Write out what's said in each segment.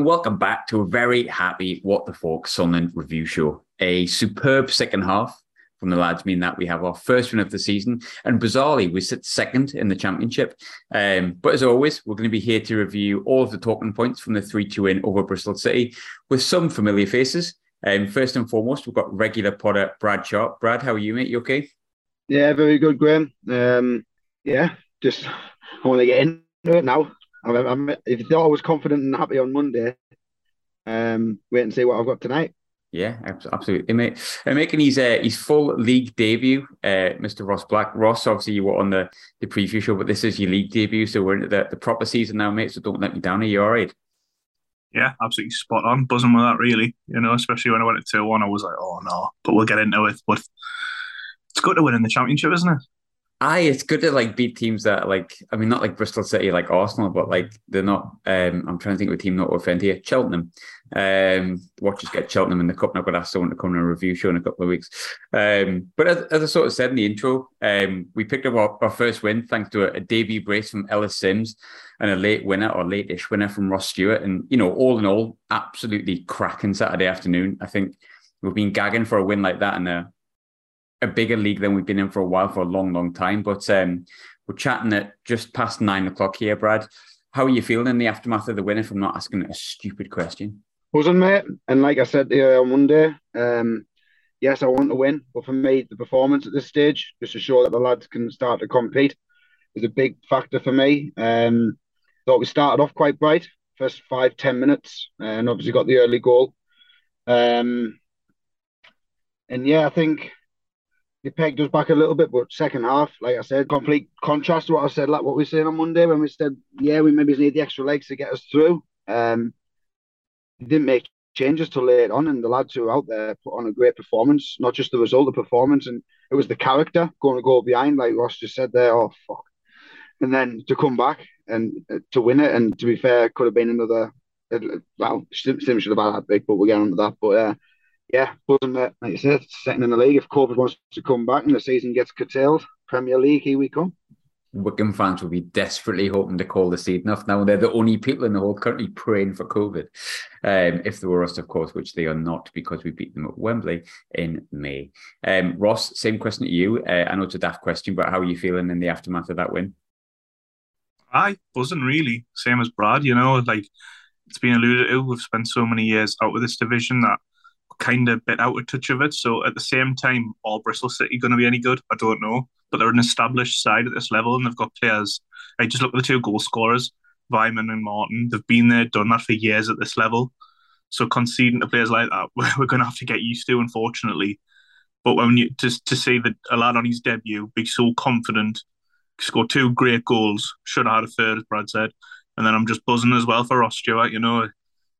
And welcome back to a very happy What the Fork Sunderland review show. A superb second half from the lads mean that we have our first win of the season, and bizarrely, we sit second in the championship. Um, but as always, we're going to be here to review all of the talking points from the 3 2 win over Bristol City with some familiar faces. Um, first and foremost, we've got regular podder Brad Sharp. Brad, how are you, mate? You okay? Yeah, very good, Graham. Um, yeah, just I want to get into it now. I'm, I'm, if you thought I was confident and happy on Monday, um, wait and see what I've got tonight. Yeah, absolutely, mate. And making his uh, his full league debut, uh, Mr. Ross Black. Ross, obviously you were on the, the preview show, but this is your league debut, so we're into the, the proper season now, mate. So don't let me down. Are you all right? Yeah, absolutely spot on. Buzzing with that, really. You know, especially when I went at two one, I was like, oh no, but we'll get into it. But it's good to win in the championship, isn't it? Aye, it's good to like beat teams that like I mean not like Bristol City like Arsenal, but like they're not um I'm trying to think of a team not to offend here. Cheltenham. Um watch us get Cheltenham in the cup. I've got to ask someone to come on a review show in a couple of weeks. Um but as, as I sort of said in the intro, um we picked up our, our first win thanks to a, a, debut brace from Ellis Simms and a late winner or late-ish winner from Ross Stewart. And you know, all in all, absolutely cracking Saturday afternoon. I think we've been gagging for a win like that in a a bigger league than we've been in for a while, for a long, long time. But um, we're chatting at just past nine o'clock here, Brad. How are you feeling in the aftermath of the win? If I'm not asking a stupid question, wasn't mate. And like I said on Monday, um, yes, I want to win, but for me, the performance at this stage, just to show that the lads can start to compete, is a big factor for me. Um, thought we started off quite bright, first five ten minutes, and obviously got the early goal. Um, and yeah, I think they pegged us back a little bit, but second half, like I said, complete contrast to what I said, like what we said on Monday when we said, yeah, we maybe need the extra legs to get us through. Um, didn't make changes till late on, and the lads who were out there put on a great performance, not just the result, of performance, and it was the character going to go behind, like Ross just said there. Oh fuck! And then to come back and uh, to win it, and to be fair, could have been another. Uh, well, Sim should have had that big, but we'll get on to that. But uh, yeah, buzzing that, like you said, second in the league. If COVID wants to come back and the season gets curtailed, Premier League, here we come. Wycombe fans will be desperately hoping to call the season off now. They're the only people in the whole country praying for COVID. Um, if they were us, of course, which they are not because we beat them at Wembley in May. Um, Ross, same question to you. Uh, I know it's a daft question, but how are you feeling in the aftermath of that win? I wasn't really same as Brad. You know, like it's been alluded to. We've spent so many years out of this division that kind of bit out of touch of it. So at the same time, are Bristol City going to be any good? I don't know. But they're an established side at this level, and they've got players. I just look at the two goal scorers, Weimann and Martin. They've been there, done that for years at this level. So conceding to players like that, we're going to have to get used to, unfortunately. But when you to to see that a lad on his debut be so confident, score two great goals, should have had a third, as Brad said, and then I'm just buzzing as well for Ross Stewart. You know,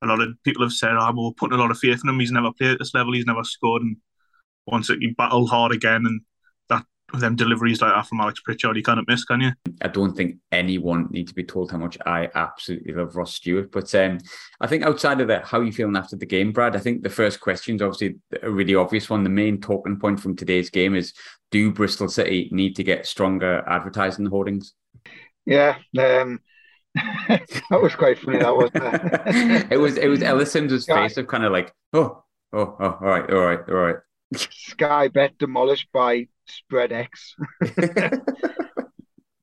a lot of people have said, "Oh, we're putting a lot of faith in him. He's never played at this level. He's never scored." And once it, he battled hard again, and that them deliveries like that from Alex Pritchard, you can't miss, can you? I don't think anyone needs to be told how much I absolutely love Ross Stewart. But um, I think outside of that, how are you feeling after the game, Brad? I think the first question is obviously a really obvious one. The main talking point from today's game is: Do Bristol City need to get stronger advertising hoardings? Yeah. Um that was quite funny. That was. it was. It was Ellis Simms's face of kind of like, oh, oh, oh, all right, all right, all right. Sky bet demolished by Spreadex.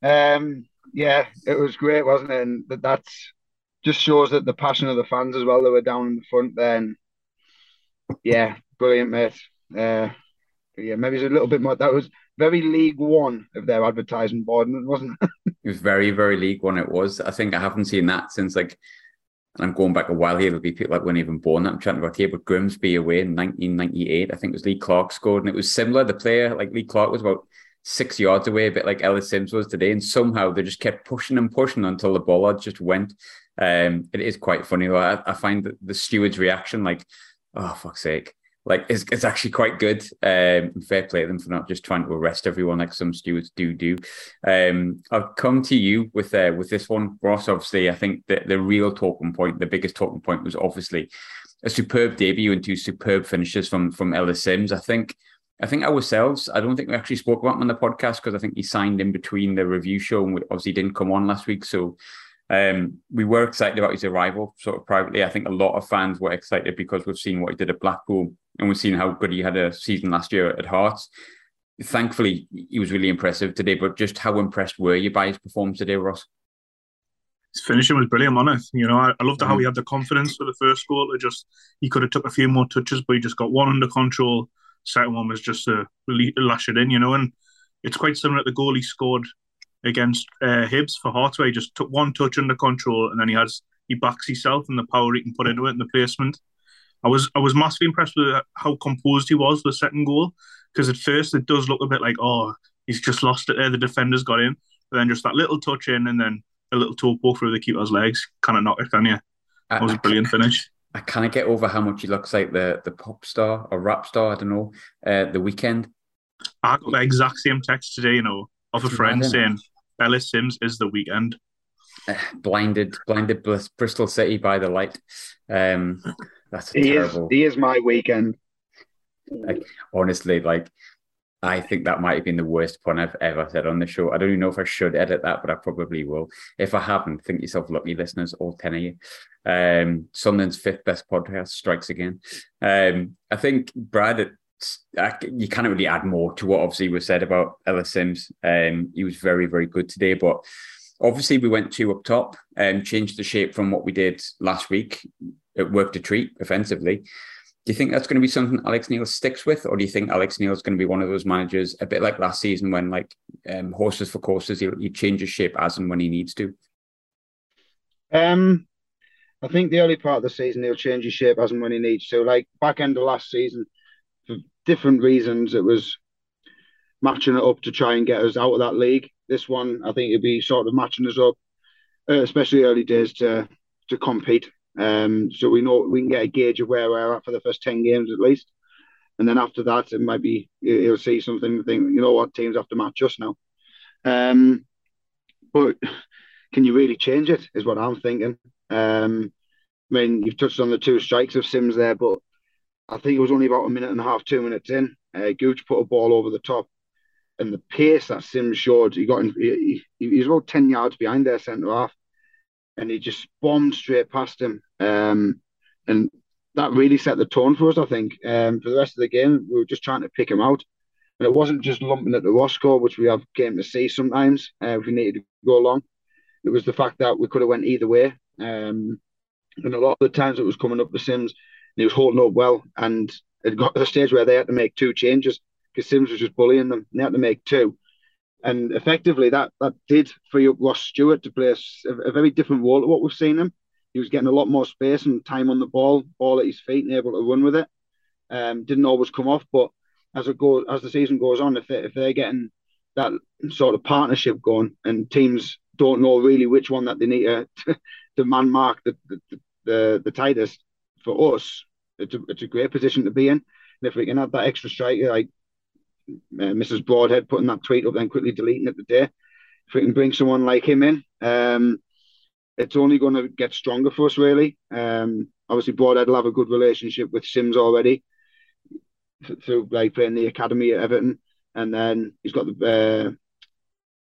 um, yeah, it was great, wasn't it? And that that's just shows that the passion of the fans as well. They were down in the front then. Yeah, brilliant, mate. Uh, yeah, maybe it's a little bit more. That was very League One of their advertising board, and it wasn't it? was very, very League One. It was. I think I haven't seen that since like and I'm going back a while here. There'll be people that weren't even born that I'm chatting about here, but Grimsby away in 1998. I think it was Lee Clark scored, and it was similar. The player, like Lee Clark, was about six yards away, a bit like Ellis Simms was today, and somehow they just kept pushing and pushing until the ball just went. Um, it is quite funny though. I, I find that the steward's reaction, like, oh fuck's sake, like it's, it's actually quite good. Um, fair play to them for not just trying to arrest everyone like some stewards do do. Um, I've come to you with uh, with this one, Ross. Obviously, I think that the real talking point, the biggest talking point, was obviously a superb debut and two superb finishes from from Ellis Simms. I think. I think ourselves, I don't think we actually spoke about him on the podcast because I think he signed in between the review show and obviously didn't come on last week. So um, we were excited about his arrival, sort of privately. I think a lot of fans were excited because we've seen what he did at Blackpool and we've seen how good he had a season last year at Hearts. Thankfully, he was really impressive today. But just how impressed were you by his performance today, Ross? His finishing was brilliant on it. You know, I, I loved mm-hmm. how he had the confidence for the first goal. It just he could have took a few more touches, but he just got one under control. Second one was just to lash it in. You know, and it's quite similar to the goal he scored against uh, Hibs for Hearts, where he just took one touch under control and then he has he backs himself and the power he can put into it and the placement. I was I was massively impressed with how composed he was with the second goal because at first it does look a bit like oh he's just lost it there the defenders got in but then just that little touch in and then a little toe poke through the keeper's legs kind of knocked it can you that was a brilliant finish I kind of get over how much he looks like the the pop star or rap star I don't know uh, the Weeknd. I got the exact same text today you know of a friend saying Ellis Simms is the Weeknd. Uh, blinded, blinded Bristol City by the light. Um, that's he terrible. Is, he is my weekend. Like, honestly, like I think that might have been the worst pun I've ever said on the show. I don't even know if I should edit that, but I probably will. If I haven't, think yourself lucky, listeners, all 10 of you. Um, Sunderland's fifth best podcast strikes again. Um, I think Brad you can't really add more to what obviously was said about Ellis Simms. Um, he was very, very good today, but obviously we went two up top and changed the shape from what we did last week. Worked a treat offensively. Do you think that's going to be something Alex Neil sticks with, or do you think Alex Neil is going to be one of those managers, a bit like last season when, like um, horses for courses, he, he changes shape as and when he needs to? Um, I think the early part of the season he'll change his shape as and when he needs to. Like back end of last season, for different reasons. It was matching it up to try and get us out of that league. This one, I think, it'd be sort of matching us up, uh, especially early days to to compete. Um, so we know we can get a gauge of where we're at for the first ten games at least, and then after that, it might be you'll see something. And think you know what teams have to match us now. Um, but can you really change it? Is what I'm thinking. Um, I mean, you've touched on the two strikes of Simms there, but I think it was only about a minute and a half, two minutes in. Uh, Gooch put a ball over the top, and the pace that Simms showed, he got in, he, he, was about ten yards behind their centre half, and he just bombed straight past him. Um, and that really set the tone for us. I think um, for the rest of the game, we were just trying to pick him out, and it wasn't just lumping at the Roscoe, which we have game to see sometimes uh, if we needed to go along. It was the fact that we could have went either way, um, and a lot of the times it was coming up the Simms and he was holding up well. And it got to the stage where they had to make two changes because Simms was just bullying them. And They had to make two. And effectively, that that did free up Ross Stewart to play a, a very different role to what we've seen him. He was getting a lot more space and time on the ball, ball at his feet, and able to run with it. Um, didn't always come off, but as it goes, as the season goes on, if they, if they're getting that sort of partnership going, and teams don't know really which one that they need to, to man mark the the, the, the tightest, for us, it's a, it's a great position to be in. And if we can have that extra striker, like uh, Mrs. Broadhead putting that tweet up, then quickly deleting it today, if we can bring someone like him in, um, it's only going to get stronger for us, really. Um, obviously, Broadhead will have a good relationship with Simms already through like playing the academy at Everton, and then he's got the uh,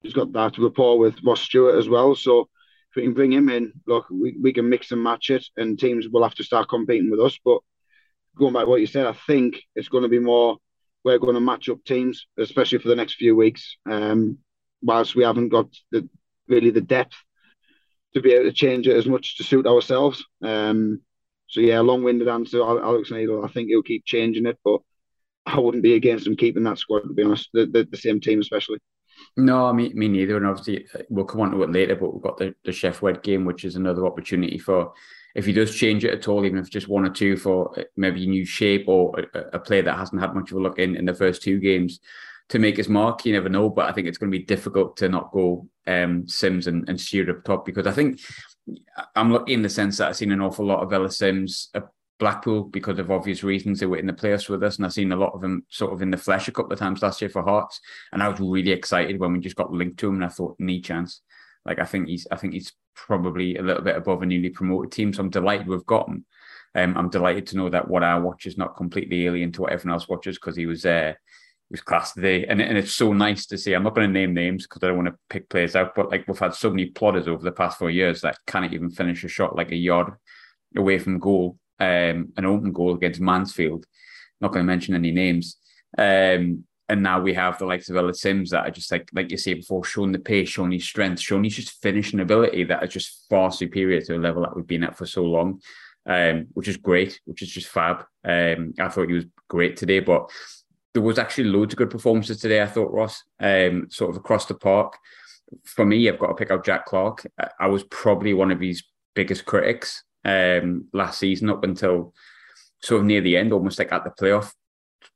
he's got that rapport with Ross Stewart as well. So if we can bring him in, look, we, we can mix and match it, and teams will have to start competing with us. But going back to what you said, I think it's going to be more we're going to match up teams, especially for the next few weeks. Um, whilst we haven't got the really the depth to be able to change it as much to suit ourselves. Um, so yeah, long-winded answer, Alex Neil. I think he'll keep changing it, but I wouldn't be against him keeping that squad. To be honest, the, the, the same team especially. No, me, me neither. And obviously, uh, we'll come on to it later, but we've got the, the Sheffield game, which is another opportunity for if he does change it at all, even if just one or two for uh, maybe a new shape or a, a player that hasn't had much of a look in in the first two games to make his mark. You never know, but I think it's going to be difficult to not go um, Simms and, and Stewart up top because I think I'm lucky in the sense that I've seen an awful lot of Ellis Simms at Blackpool because of obvious reasons. They were in the playoffs with us, and I've seen a lot of them sort of in the flesh a couple of times last year for Hearts. And I was really excited when we just got linked to him, and I thought, knee chance. Like I think he's, I think he's probably a little bit above a newly promoted team. So I'm delighted we've got him. Um, I'm delighted to know that what I watch is not completely alien to what everyone else watches because he was there. Uh, he was class today, and and it's so nice to see. I'm not going to name names because I don't want to pick players out, but like we've had so many plotters over the past four years that can't even finish a shot like a yard away from goal, um, an open goal against Mansfield. Not going to mention any names. Um, and now we have the likes of Ellis Simms that are just like like you say before, showing the pace, showing his strength, showing his just finishing ability that are just far superior to the level that we've been at for so long. Um, which is great, which is just fab. Um, I thought he was great today, but there was actually loads of good performances today. I thought Ross, um, sort of across the park. For me, I've got to pick out Jack Clarke. I was probably one of his biggest critics um, last season up until sort of near the end, almost like at the playoff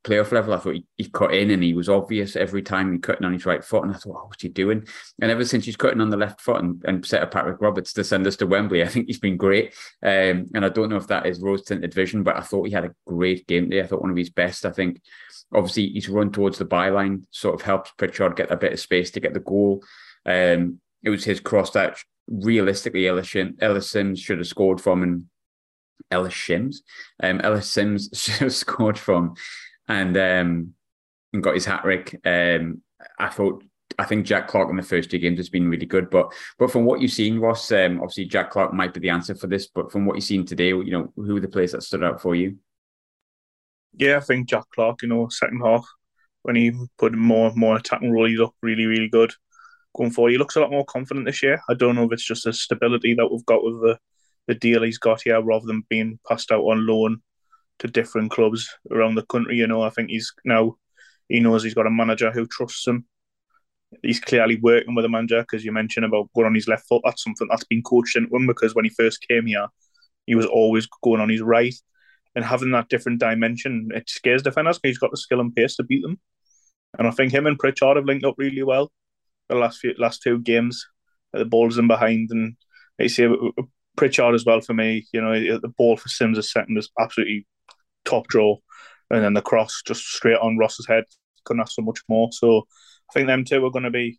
playoff level. I thought he, he cut in and he was obvious every time he cutting on his right foot. And I thought, oh, what's he doing? And ever since he's cutting on the left foot and, and set up Patrick Roberts to send us to Wembley, I think he's been great. Um, and I don't know if that is rose tinted vision, but I thought he had a great game today. I thought one of his best. I think obviously he's run towards the byline sort of helps Pritchard get a bit of space to get the goal. Um, it was his cross that realistically Ellis, Ellis Simms should have scored from and Ellis Simms. Um, Ellis Simms should have scored from and um, and got his hat trick. Um, I thought I think Jack Clarke in the first two games has been really good, but but from what you've seen, Ross, um, obviously Jack Clarke might be the answer for this, but from what you've seen today, you know, who are the players that stood out for you? Yeah, I think Jack Clarke. you know, second half when he put more more attacking role, he looked really really good. Going forward, he looks a lot more confident this year. I don't know if it's just the stability that we've got with the the deal he's got here, rather than being passed out on loan to different clubs around the country. You know, I think he's now he knows he's got a manager who trusts him. He's clearly working with a manager because you mentioned about going on his left foot. That's something that's been coached into him because when he first came here, he was always going on his right. And having that different dimension, it scares defenders because he's got the skill and pace to beat them. And I think him and Pritchard have linked up really well the last few last two games. The ball's in behind, and you see Pritchard as well for me. You know, the ball for Simms is second is absolutely top draw, and then the cross just straight on Ross's head. Couldn't ask for much more. So I think them two are going to be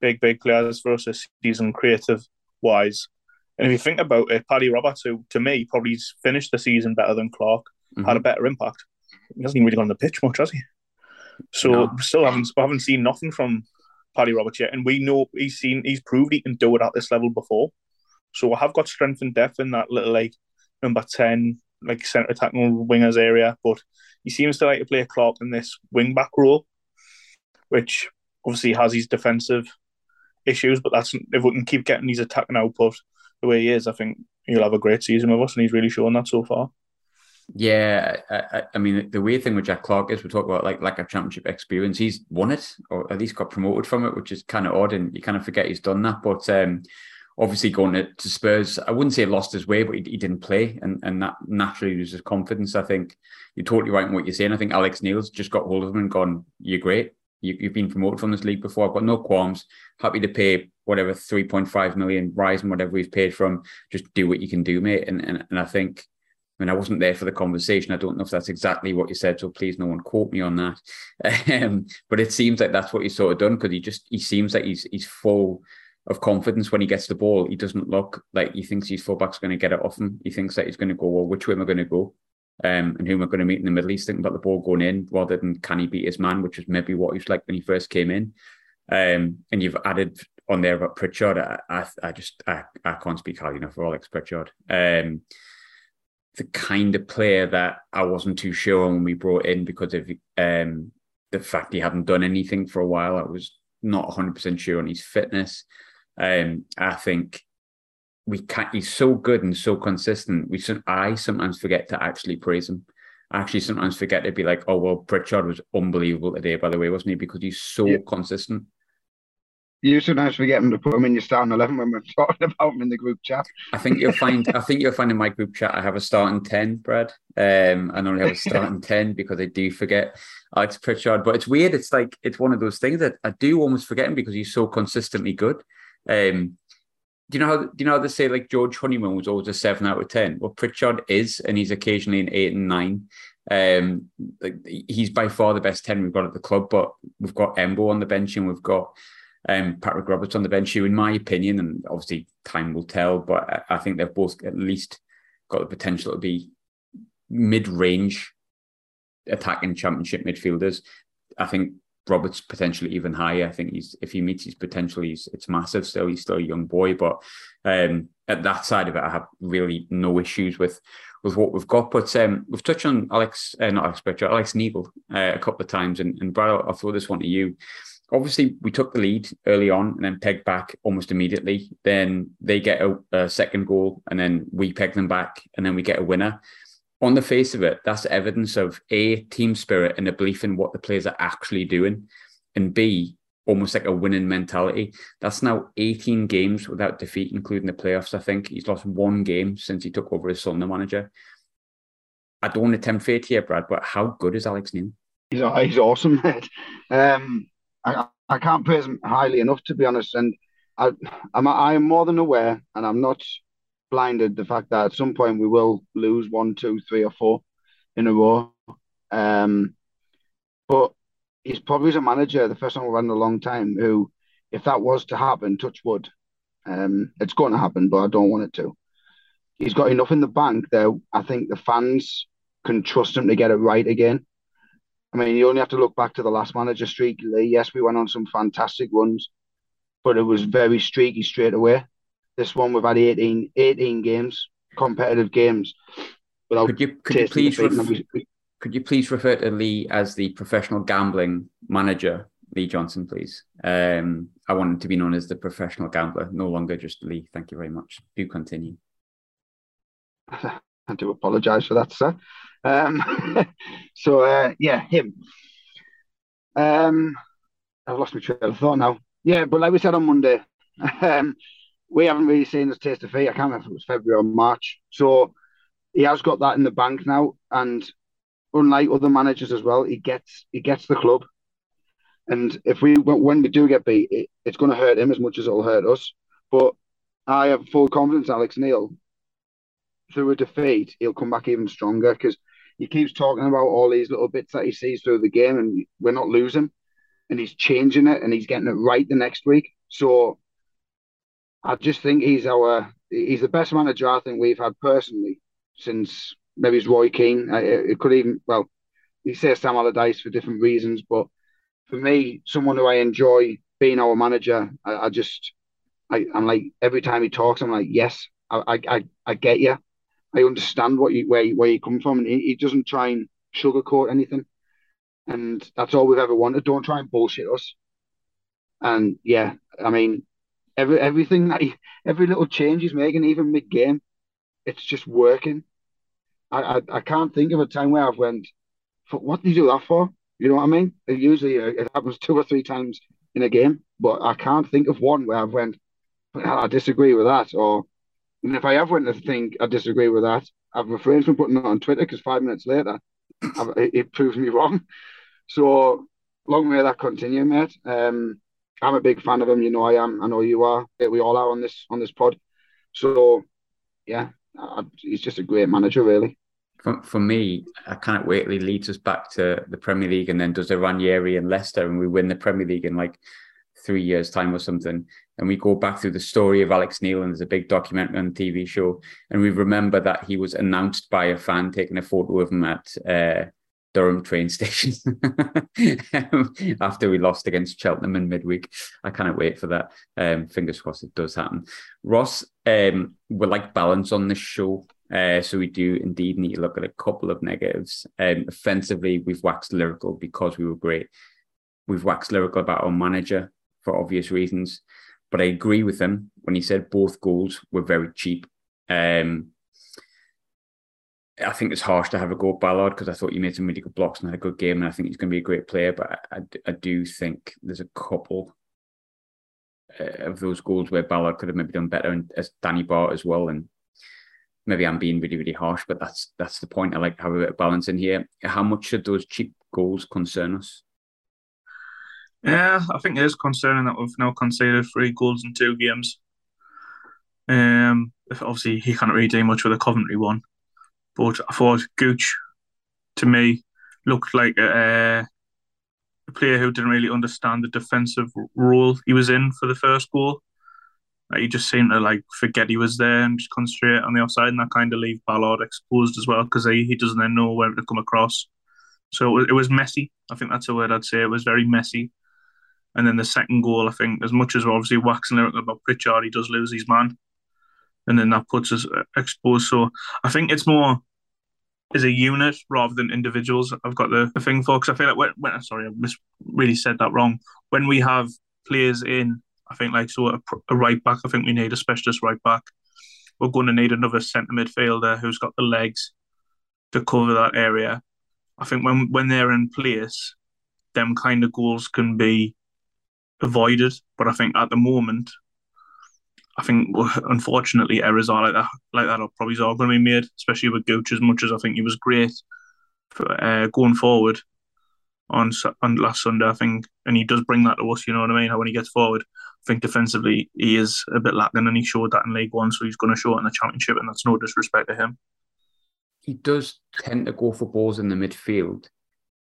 big, big players for us this season, creative wise. And if you think about it, Paddy Roberts, who to me probably finished the season better than Clarke, mm-hmm. had a better impact. He hasn't even really gone on the pitch much, has he? So no. still haven't haven't seen nothing from Paddy Roberts yet, and we know he's seen he's proved he can do it at this level before. So I have got strength and depth in that little like number ten, like centre attacking wingers area, but he seems to like to play Clarke in this wing back role, which obviously has his defensive issues. But that's if we can keep getting his attacking output the way he is, I think he'll have a great season with us, and he's really shown that so far. Yeah, I, I, mean the weird thing with Jack Clarke is we talk about like like a championship experience. He's won it, or at least got promoted from it, which is kind of odd, and you kind of forget he's done that. But um, obviously going to, to Spurs, I wouldn't say lost his way, but he, he, didn't play, and and that naturally loses confidence. I think you're totally right in what you're saying. I think Alex Neil's just got hold of him and gone, "You're great. You, have been promoted from this league before. I've got no qualms. Happy to pay whatever 3.5 million rise and whatever we've paid from. Just do what you can do, mate." And and and I think. I mean, I wasn't there for the conversation. I don't know if that's exactly what you said, so please, no one quote me on that. Um, but it seems like that's what he's sort of done because he just he seems like he's he's full of confidence when he gets the ball. He doesn't look like he thinks his fullback's going to get it off him. He thinks that he's going to go, well, which way am I going to go? Um, and who am I going to meet in the middle? He's thinking about the ball going in rather than can he beat his man, which is maybe what he was like when he first came in. Um, and you've added on there about Pritchard. I, I, I just I, I can't speak highly enough for Alex Pritchard. Um, the kind of player that I wasn't too sure on when we brought in because of um, the fact he hadn't done anything for a while. I was not 100% sure on his fitness. Um, I think we can't. He's so good and so consistent. We I sometimes forget to actually praise him. I actually sometimes forget to be like, oh well, Pritchard was unbelievable today. By the way, wasn't he? Because he's so yeah. consistent. You sometimes forget them to put him in your starting eleven when we're talking about him in the group chat. I think you'll find. I think you'll find in my group chat I have a starting ten, Brad. Um, I only have a starting ten because I do forget Alex Pritchard. But it's weird. It's like it's one of those things that I do almost forget him because he's so consistently good. Um, do you know how do you know how they say like George Honeyman was always a seven out of ten? Well, Pritchard is, and he's occasionally an eight and nine. Um, like he's by far the best ten we've got at the club, but we've got Embo on the bench and we've got um, Patrick Roberts on the bench, who, in my opinion, and obviously time will tell, but I think they've both at least got the potential to be mid-range attacking championship midfielders. I think Roberts potentially even higher. I think he's if he meets his potential, he's it's massive. Still, he's still a young boy, but um, at that side of it, I have really no issues with with what we've got. But um, we've touched on Alex, uh, not Alex Pritchard, Alex Neil uh, a couple of times, and, and Brad, I'll throw this one to you obviously we took the lead early on and then pegged back almost immediately. Then they get a, a, second goal and then we peg them back and then we get a winner. On the face of it, that's evidence of A, team spirit and a belief in what the players are actually doing. And B, almost like a winning mentality. That's now 18 games without defeat, including the playoffs. I think he's lost one game since he took over as Sunderland manager. I don't want to tempt fate here, Brad, but how good is Alex Neil? He's, he's awesome, mate. Um, I, I can't praise him highly enough, to be honest. And I, I'm, I am more than aware, and I'm not blinded the fact that at some point we will lose one, two, three, or four in a row. Um, but he's probably as a manager the first time we've had in a long time who, if that was to happen, touch wood, um, it's going to happen, but I don't want it to. He's got enough in the bank there. I think the fans can trust him to get it right again. I mean, you only have to look back to the last manager streak. Yes, we went on some fantastic runs, but it was very streaky straight away. This one, we've had 18, 18 games, competitive games. Could you, could you please ref- could you please refer to Lee as the professional gambling manager, Lee Johnson, please? Um, I wanted to be known as the professional gambler, no longer just Lee. Thank you very much. Do continue. I do apologise for that, sir. Um, so uh, yeah, him. Um, I've lost my trail of thought now. Yeah, but like we said on Monday, um, we haven't really seen his taste of feet. I can't remember if it was February or March. So he has got that in the bank now, and unlike other managers as well, he gets he gets the club. And if we when we do get beat, it, it's going to hurt him as much as it'll hurt us. But I have full confidence, Alex Neil. Through a defeat, he'll come back even stronger because he keeps talking about all these little bits that he sees through the game, and we're not losing. And he's changing it, and he's getting it right the next week. So I just think he's our he's the best manager I think we've had personally since maybe it's Roy Keane. It could even well, he says Sam Allardyce for different reasons, but for me, someone who I enjoy being our manager, I, I just I, am like every time he talks, I'm like, yes, I I, I get you. I understand what you where you, where you come from, and he, he doesn't try and sugarcoat anything. And that's all we've ever wanted. Don't try and bullshit us. And yeah, I mean, every everything that he, every little change he's making, even mid game, it's just working. I, I I can't think of a time where I've went, what did you do that for? You know what I mean? It usually uh, it happens two or three times in a game, but I can't think of one where I've went, I disagree with that, or and if I have went to think I disagree with that, I've refrained from putting it on Twitter because five minutes later, it, it, proves me wrong. So long may that continue, mate. Um, I'm a big fan of him. You know I am. I know you are. We all are on this on this pod. So yeah, I, he's just a great manager, really. For, for me, I can't wait. He leads us back to the Premier League and then does a Ranieri and Leicester, and we win the Premier League in like three years' time or something and we go back through the story of Alex Neil, and there's a big documentary on TV show, and we remember that he was announced by a fan taking a photo of him at uh, Durham train station after we lost against Cheltenham in midweek. I cannot wait for that. Um, fingers crossed it does happen. Ross, um, we like balance on this show. Uh, so we do indeed need to look at a couple of negatives. Um, offensively, we've waxed lyrical because we were great. We've waxed lyrical about our manager for obvious reasons. But I agree with him when he said both goals were very cheap. Um, I think it's harsh to have a go at Ballard because I thought he made some really good blocks and had a good game, and I think he's going to be a great player. But I, I, do think there's a couple uh, of those goals where Ballard could have maybe done better, and as Danny Batth as well. And maybe I'm being really, really harsh, but that's that's the point. I like to have a bit of balance in here. How much should those cheap goals concern us? Yeah, I think it is concerning that we've now conceded three goals in two games. Um, obviously he can't really do much with a Coventry one, but I thought Gooch, to me, looked like a, a player who didn't really understand the defensive role he was in for the first goal. Like, he just seemed to like forget he was there and just concentrate on the offside, and that kind of leave Ballard exposed as well because he, he doesn't then know where to come across. So it was, it was messy. I think that's a word I'd say. It was very messy. And then the second goal, I think, as much as we're obviously waxing lyrical about Pritchard, he does lose his man. And then that puts us uh, exposed. So I think it's more as a unit rather than individuals. I've got the, the thing for because I feel like when, when sorry, I mis- really said that wrong. When we have players in, I think like so a, a right back. I think we need a specialist right back. We're going to need another centre midfielder who's got the legs to cover that area. I think when when they're in place, them kind of goals can be avoided. But I think at the moment, I think unfortunately errors are like that like that are probably all going to be made, especially with Gooch. As much as I think he was great for, uh, going forward on on last Sunday, I think, and he does bring that to us. You know what I mean? How when he gets forward, I think defensively he is a bit lacking, and he showed that in League One, so he's going to show it in the Championship, and that's no disrespect to him. He does tend to go for balls in the midfield.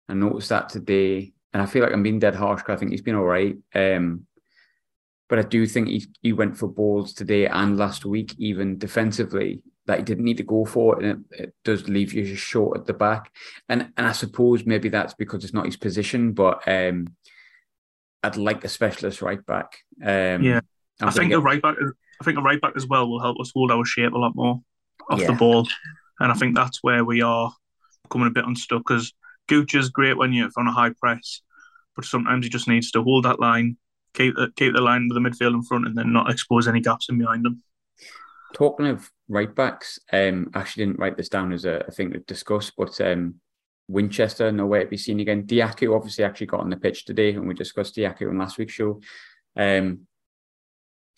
I noticed that today, and I feel like I'm being dead harsh because I think he's been all right. Um, but I do think he, he went for balls today and last week, even defensively, that he didn't need to go for it. And it, it does leave you just short at the back. And and I suppose maybe that's because it's not his position, but um, I'd like a specialist right back. Um, yeah, I'm i think get... a right back. I think a right back as well will help us hold our shape a lot more off yeah. the ball, and I think that's where we are coming a bit unstuck because Gooch is great when you're on a high press, but sometimes he just needs to hold that line, keep the, keep the line with the midfield in front, and then not expose any gaps in behind them. Talking of right backs, um, I actually didn't write this down as a, a thing to discuss, but um, Winchester nowhere to be seen again. Diaku obviously actually got on the pitch today, and we discussed Diaku in last week's show. Um,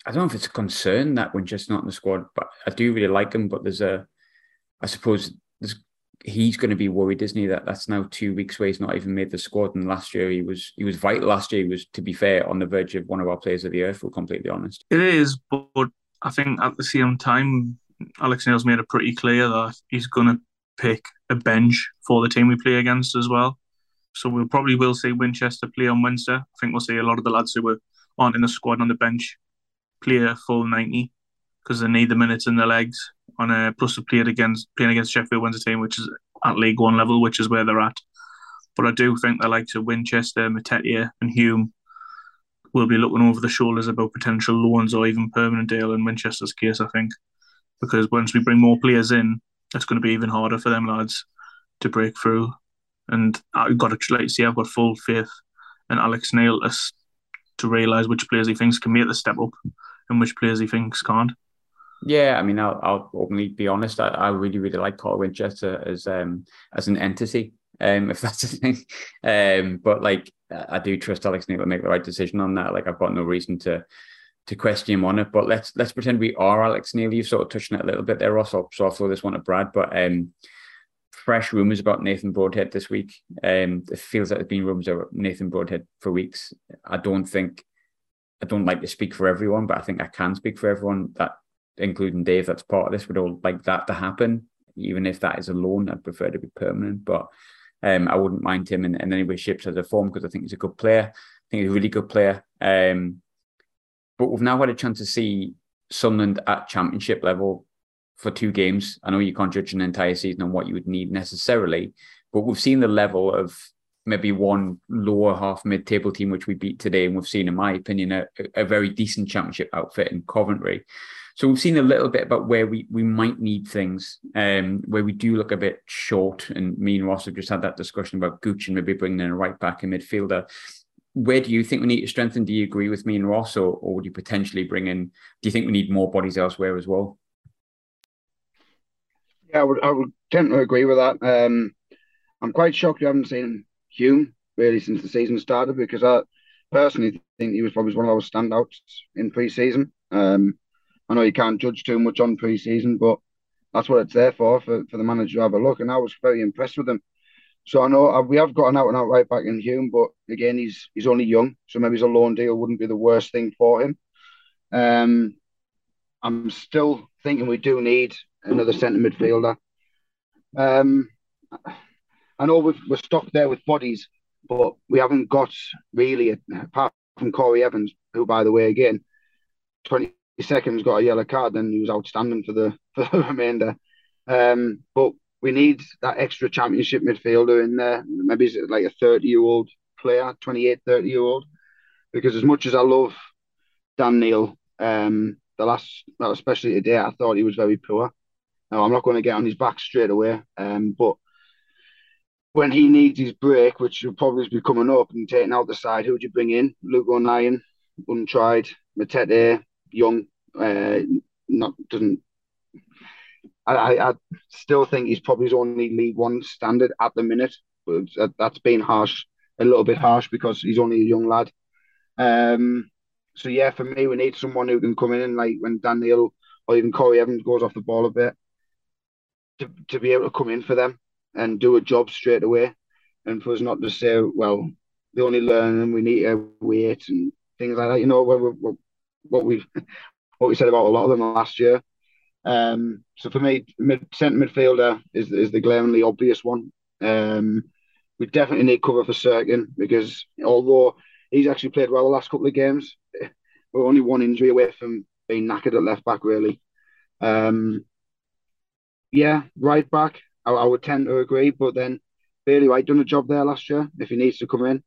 I don't know if it's a concern that Winchester's not in the squad, but I do really like him. But there's a, I suppose he's going to be worried, isn't he? That that's now two weeks where he's not even made the squad. And last year he was he was vital. Last year he was, to be fair, on the verge of one of our players of the year. If we're completely honest, it is. But I think at the same time, Alex Neil's made it pretty clear that he's going to pick a bench for the team we play against as well. So we'll probably will see Winchester play on Wednesday. I think we'll see a lot of the lads who were aren't in the squad on the bench play a full ninety because they need the minutes in their legs. On a plus, they played against playing against Sheffield Wednesday team, which is at League One level, which is where they're at. But I do think the likes of Winchester, Matete, and Hume will be looking over the shoulders about potential loans or even permanent deal in Winchester's case. I think because once we bring more players in, it's going to be even harder for them lads to break through. And I've got to like see, I've got full faith in Alex Neil to realise which players he thinks can make the step up and which players he thinks can't. Yeah, I mean, I'll, I'll openly be honest. I, I really, really like Carl Winchester as um as an entity, um, if that's a thing. Um, but like, I do trust Alex Neil to make the right decision on that. Like, I've got no reason to to question him on it. But let's let's pretend we are Alex Neil. You've sort of touched on it a little bit there, Ross. So, so I'll throw this one to Brad. But um, fresh rumours about Nathan Broadhead this week. Um, it feels like there's been rumours about Nathan Broadhead for weeks. I don't think I don't like to speak for everyone, but I think I can speak for everyone that, including Dave, that's part of this, would all like that to happen. Even if that is a loan, I'd prefer to be permanent. But um, I wouldn't mind him in, in any way, shape, as a form because I think he's a good player. I think he's a really good player. Um, but we've now had a chance to see Sunderland at championship level for two games. I know you can't judge an entire season on what you would need necessarily, but we've seen the level of maybe one lower half mid table team, which we beat today. And we've seen, in my opinion, a, a very decent championship outfit in Coventry. So we've seen a little bit about where we, we might need things, um, where we do look a bit short. And me and Ross have just had that discussion about Gooch and maybe bringing in a right back and midfielder where do you think we need to strengthen? Do you agree with me and Ross, or, or would you potentially bring in? Do you think we need more bodies elsewhere as well? Yeah, I would, I would tend to agree with that. Um, I'm quite shocked you haven't seen Hume really since the season started because I, personally think he was probably one of our standouts in pre-season. Um, I know you can't judge too much on pre-season, but that's what it's there for, for, for the manager to have a look. And I was very impressed with him. So I know uh, we have got an out and out right back in Hume, but again, he's he's only young, so maybe a loan deal wouldn't be the worst thing for him. Um, I'm still thinking we do need another centre midfielder. Um, I know we've, we're stuck there with bodies, but we haven't got really, apart from Corey Evans, who, by the way, again, 20 seconds got a yellow card, then he was outstanding for the, for the remainder. Um, but we need that extra championship midfielder in there. Maybe it's like a 30 year old player, 28, 30 year old. Because as much as I love Dan Neil, um, the last, well, especially today, I thought he was very poor. Now, I'm not going to get on his back straight away, um, but when he needs his break, which will probably be coming up and taking out the side, who would you bring in? Luke O'Nien, untried, Matete, young, uh, not doesn't I, I still think he's probably his only League One standard at the minute. But that's been harsh, a little bit harsh because he's only a young lad. Um, so yeah, for me, we need someone who can come in and like when Dan Neil or even Corey Evans goes off the ball a bit, to, to be able to come in for them and do a job straight away, and for us not to say, well, they only learn and we need to wait and things like that. You know, what, what, what we what we said about a lot of them last year. Um, so for me, mid, centre midfielder is is the glaringly obvious one. Um, we definitely need cover for Cirkin because although he's actually played well the last couple of games, we're only one injury away from being knackered at left back. Really, um, yeah, right back. I, I, would tend to agree, but then Bailey Wright done a job there last year. If he needs to come in,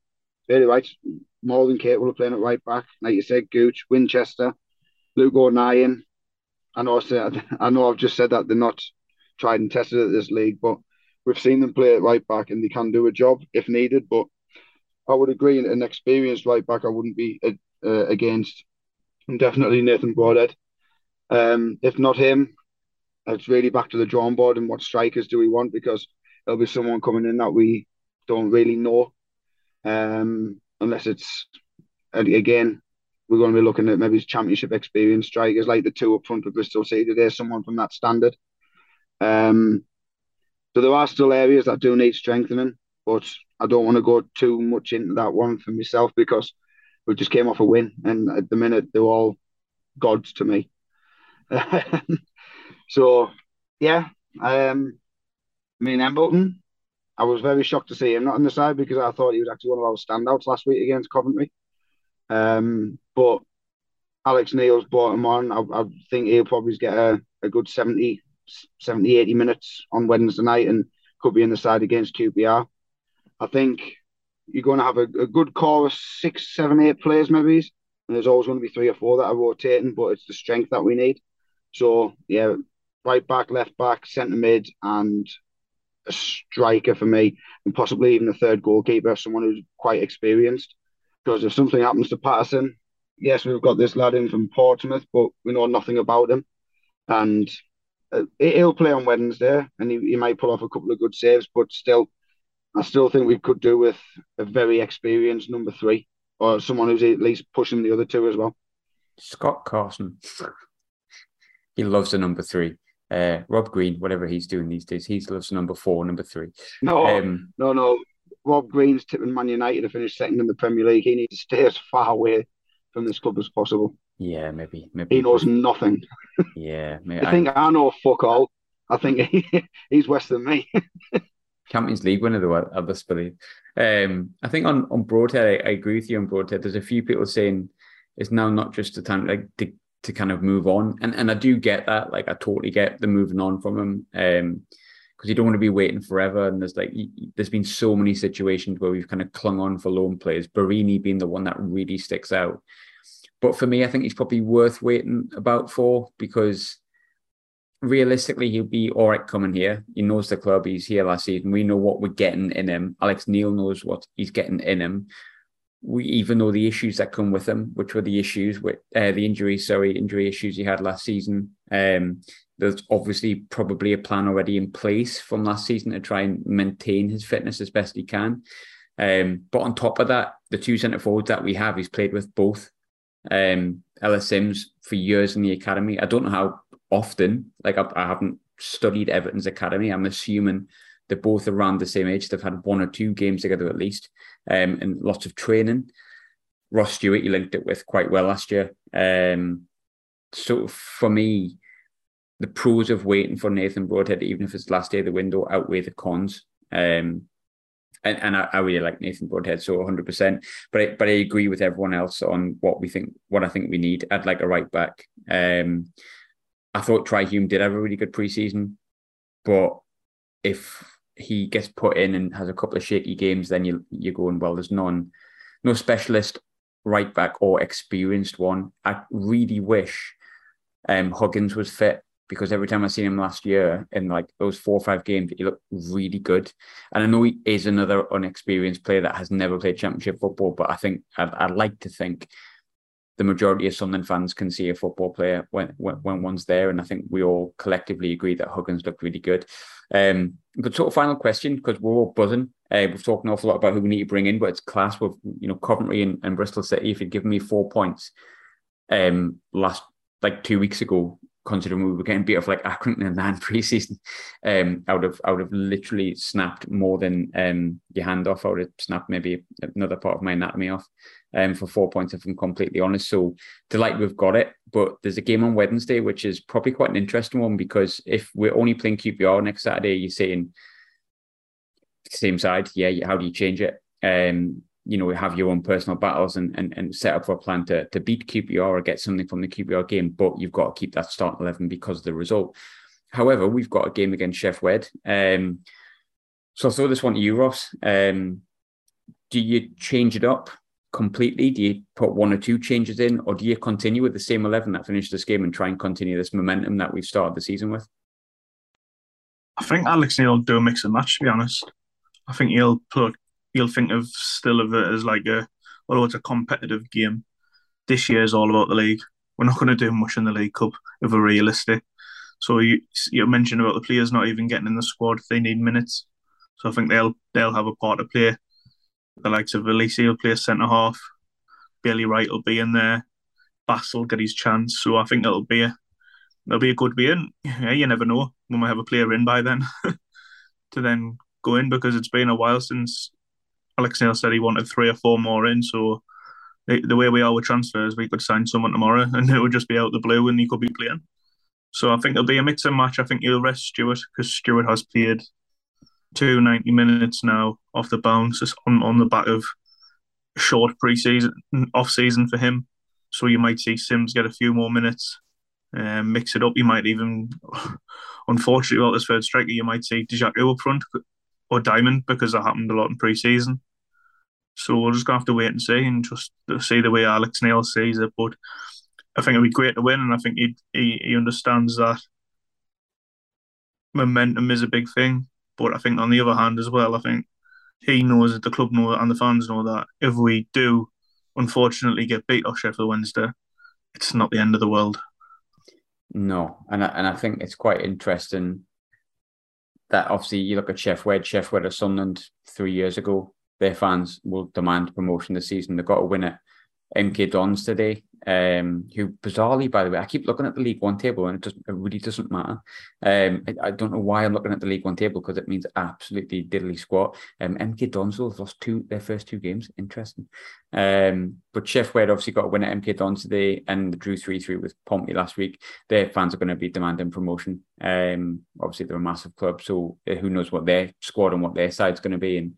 Bailey Wright's more than capable of playing at right back. Like you said, Gooch, Winchester, Luke O'Nien, I know I, I know I've just said that they're not tried and tested at this league, but we've seen them play at right back and they can do a job if needed. But I would agree, an experienced right back, I wouldn't be uh, against. And definitely Nathan Broadhead. Um, if not him, it's really back to the drawing board and what strikers do we want because there'll be someone coming in that we don't really know, um, unless it's again we're going to be looking at maybe championship experience strikers like the two up front for Bristol City today, someone from that standard. Um, so there are still areas that do need strengthening, but I don't want to go too much into that one for myself because we just came off a win, and at the minute they're all gods to me. so yeah, um, I mean Embleton, I was very shocked to see him not on the side because I thought he was actually one of our standouts last week against Coventry. Um, but Alex Neil's brought him on. I, I think he'll probably get a, a good 70, 70, 80 minutes on Wednesday night and could be in the side against QPR. I think you're going to have a, a good core of six, seven, eight players, maybe. And there's always going to be three or four that are rotating, but it's the strength that we need. So, yeah, right back, left back, centre mid, and a striker for me, and possibly even a third goalkeeper, someone who's quite experienced. Because if something happens to Patterson, yes, we've got this lad in from Portsmouth, but we know nothing about him. And uh, he'll play on Wednesday and he, he might pull off a couple of good saves, but still, I still think we could do with a very experienced number three or someone who's at least pushing the other two as well. Scott Carson. he loves the number three. Uh, Rob Green, whatever he's doing these days, he loves number four, number three. No, um, no, no. Rob Green's tipping Man United to finish second in the Premier League. He needs to stay as far away from this club as possible. Yeah, maybe. Maybe he knows nothing. Yeah, maybe. I think I know fuck all. I think he, he's worse than me. Champions League winner, though, I best believe. Um, I think on on Broadhead, I, I, agree with you on Broadhead. There's a few people saying it's now not just the time like to kind of move on, and and I do get that. Like I totally get the moving on from him. Um, because you don't want to be waiting forever. And there's like there's been so many situations where we've kind of clung on for loan players. Barini being the one that really sticks out. But for me, I think he's probably worth waiting about for because realistically, he'll be all right coming here. He knows the club. He's here last season. We know what we're getting in him. Alex Neil knows what he's getting in him. We even know the issues that come with him, which were the issues with uh, the injuries, sorry, injury issues he had last season. Um, there's obviously probably a plan already in place from last season to try and maintain his fitness as best he can. Um, but on top of that, the two centre forwards that we have, he's played with both. Um, Ellis Simms for years in the academy. I don't know how often. Like I, I haven't studied Everton's academy. I'm assuming they're both around the same age. They've had one or two games together at least, um, and lots of training. Ross Stewart, you linked it with quite well last year. Um, so for me, the pros of waiting for Nathan Broadhead, even if it's last day of the window, outweigh the cons. Um, and, and I, I, really like Nathan Broadhead, so 100. percent But I, but I agree with everyone else on what we think, what I think we need. I'd like a right back. Um, I thought Trai Hume did have a really good preseason, but if he gets put in and has a couple of shaky games, then you you're going well. There's none, no specialist right back or experienced one. I really wish um, Huggins was fit because every time I've seen him last year in like those four or five games, he looked really good. And I know he is another unexperienced player that has never played championship football, but I think I'd, I'd like to think the majority of Sunderland fans can see a football player when, when, when one's there. And I think we all collectively agree that Huggins looked really good. Um, but sort of final question, because we're all buzzing. Uh, we've talked an awful lot about who we need to bring in, but it's class with you know Coventry and, and Bristol City. If you'd given me four points um last like two weeks ago, considering we were getting beat off like Accrington and that preseason, um, I would have have literally snapped more than um your hand off. I would have snapped maybe another part of my anatomy off um, for four points, if I'm completely honest. So delighted we've got it. But there's a game on Wednesday, which is probably quite an interesting one because if we're only playing QPR next Saturday, you're saying same side, yeah, how do you change it? Um, you know, have your own personal battles and, and, and set up for a plan to, to beat QPR or get something from the QPR game, but you've got to keep that start 11 because of the result. However, we've got a game against Sheff Wed. Um, so I'll throw this one to you, Ross. Um, do you change it up? Completely? Do you put one or two changes in, or do you continue with the same 11 that finished this game and try and continue this momentum that we've started the season with? I think Alex Neil will do a mix and match, to be honest. I think he'll put, he'll think of still of it as like a, although it's a competitive game, this year is all about the league. We're not going to do much in the League Cup if we're realistic. So you you mentioned about the players not even getting in the squad they need minutes. So I think they'll they'll have a part to play the likes of Alese will play centre half. Bailey Wright will be in there. Bass will get his chance. So I think it'll be a it'll be a good win. Yeah, you never know. We might have a player in by then to then go in because it's been a while since Alex Neil said he wanted three or four more in. So the, the way we are with transfers, we could sign someone tomorrow and it would just be out the blue and he could be playing. So I think it'll be a mix and match. I think you'll rest Stewart because Stewart has played two 90 minutes now off the bounce on, on the back of short pre-season off season for him. So you might see Simms get a few more minutes, um, mix it up. You might even, unfortunately, well, this third striker, you might see Dajaku up front or Diamond because that happened a lot in pre-season. So we're just gonna have to wait and see and just see the way Alex Neil sees it. But I think it'd be great to win, and I think he he, he understands that momentum is a big thing. But I think on the other hand as well, I think he knows that the club know and the fans know that if we do unfortunately get beat off Sheffield Wednesday, it's not the end of the world. No, and I, and I think it's quite interesting that obviously you look at Sheff Wed, Sheff Wed or Sunderland three years ago, their fans will demand promotion this season. They've got to win it. MK Dons today um, who bizarrely, by the way, I keep looking at the League One table and it doesn't, it really doesn't matter. Um, I, I, don't know why I'm looking at the League One table because it means absolutely diddly squat. Um, MK Dons have lost two their first two games. Interesting. Um, but Sheff Wed obviously got a win at MK Dons today and drew three three with Pompey last week. Their fans are going to be demanding promotion. Um, obviously they're a massive club, so uh, who knows what their squad and what their side's going to be and.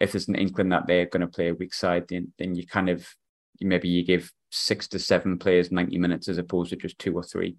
If there's an inkling that they're going to play a weak side, then, then you kind of maybe you give six to seven players 90 minutes as opposed to just two or three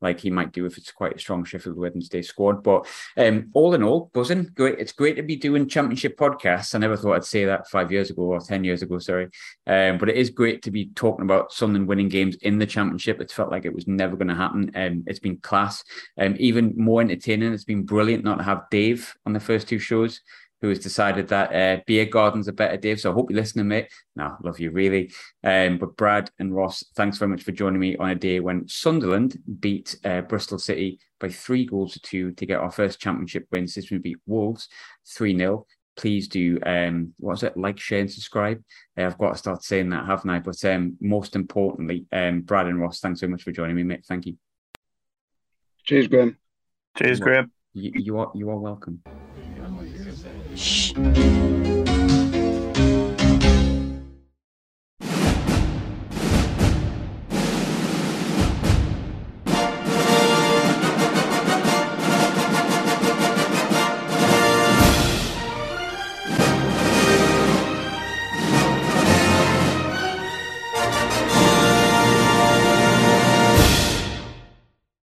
like he might do if it's quite a strong Sheffield Wednesday squad. But um, all in all, buzzing. Great. It's great to be doing championship podcasts. I never thought I'd say that five years ago or 10 years ago, sorry. Um, but it is great to be talking about Sunderland winning games in the championship. It's felt like it was never going to happen. Um, it's been class. Um, even more entertaining. It's been brilliant not to have Dave on the first two shows who has decided that uh, beer gardens are better, Dave. So I hope you're listening, mate. No, love you really. Um, but Brad and Ross, thanks very much for joining me on a day when Sunderland beat uh, Bristol City by three goals to two to get our first championship win. Since we beat Wolves 3 0. please do um what's it? Like share and subscribe. Uh, i've got to start saying that haven't i? But um most importantly um brad and ross thanks so much for joining me mate. Thank you. Cheers graham. Cheers graham. You, you are you are welcome Shh.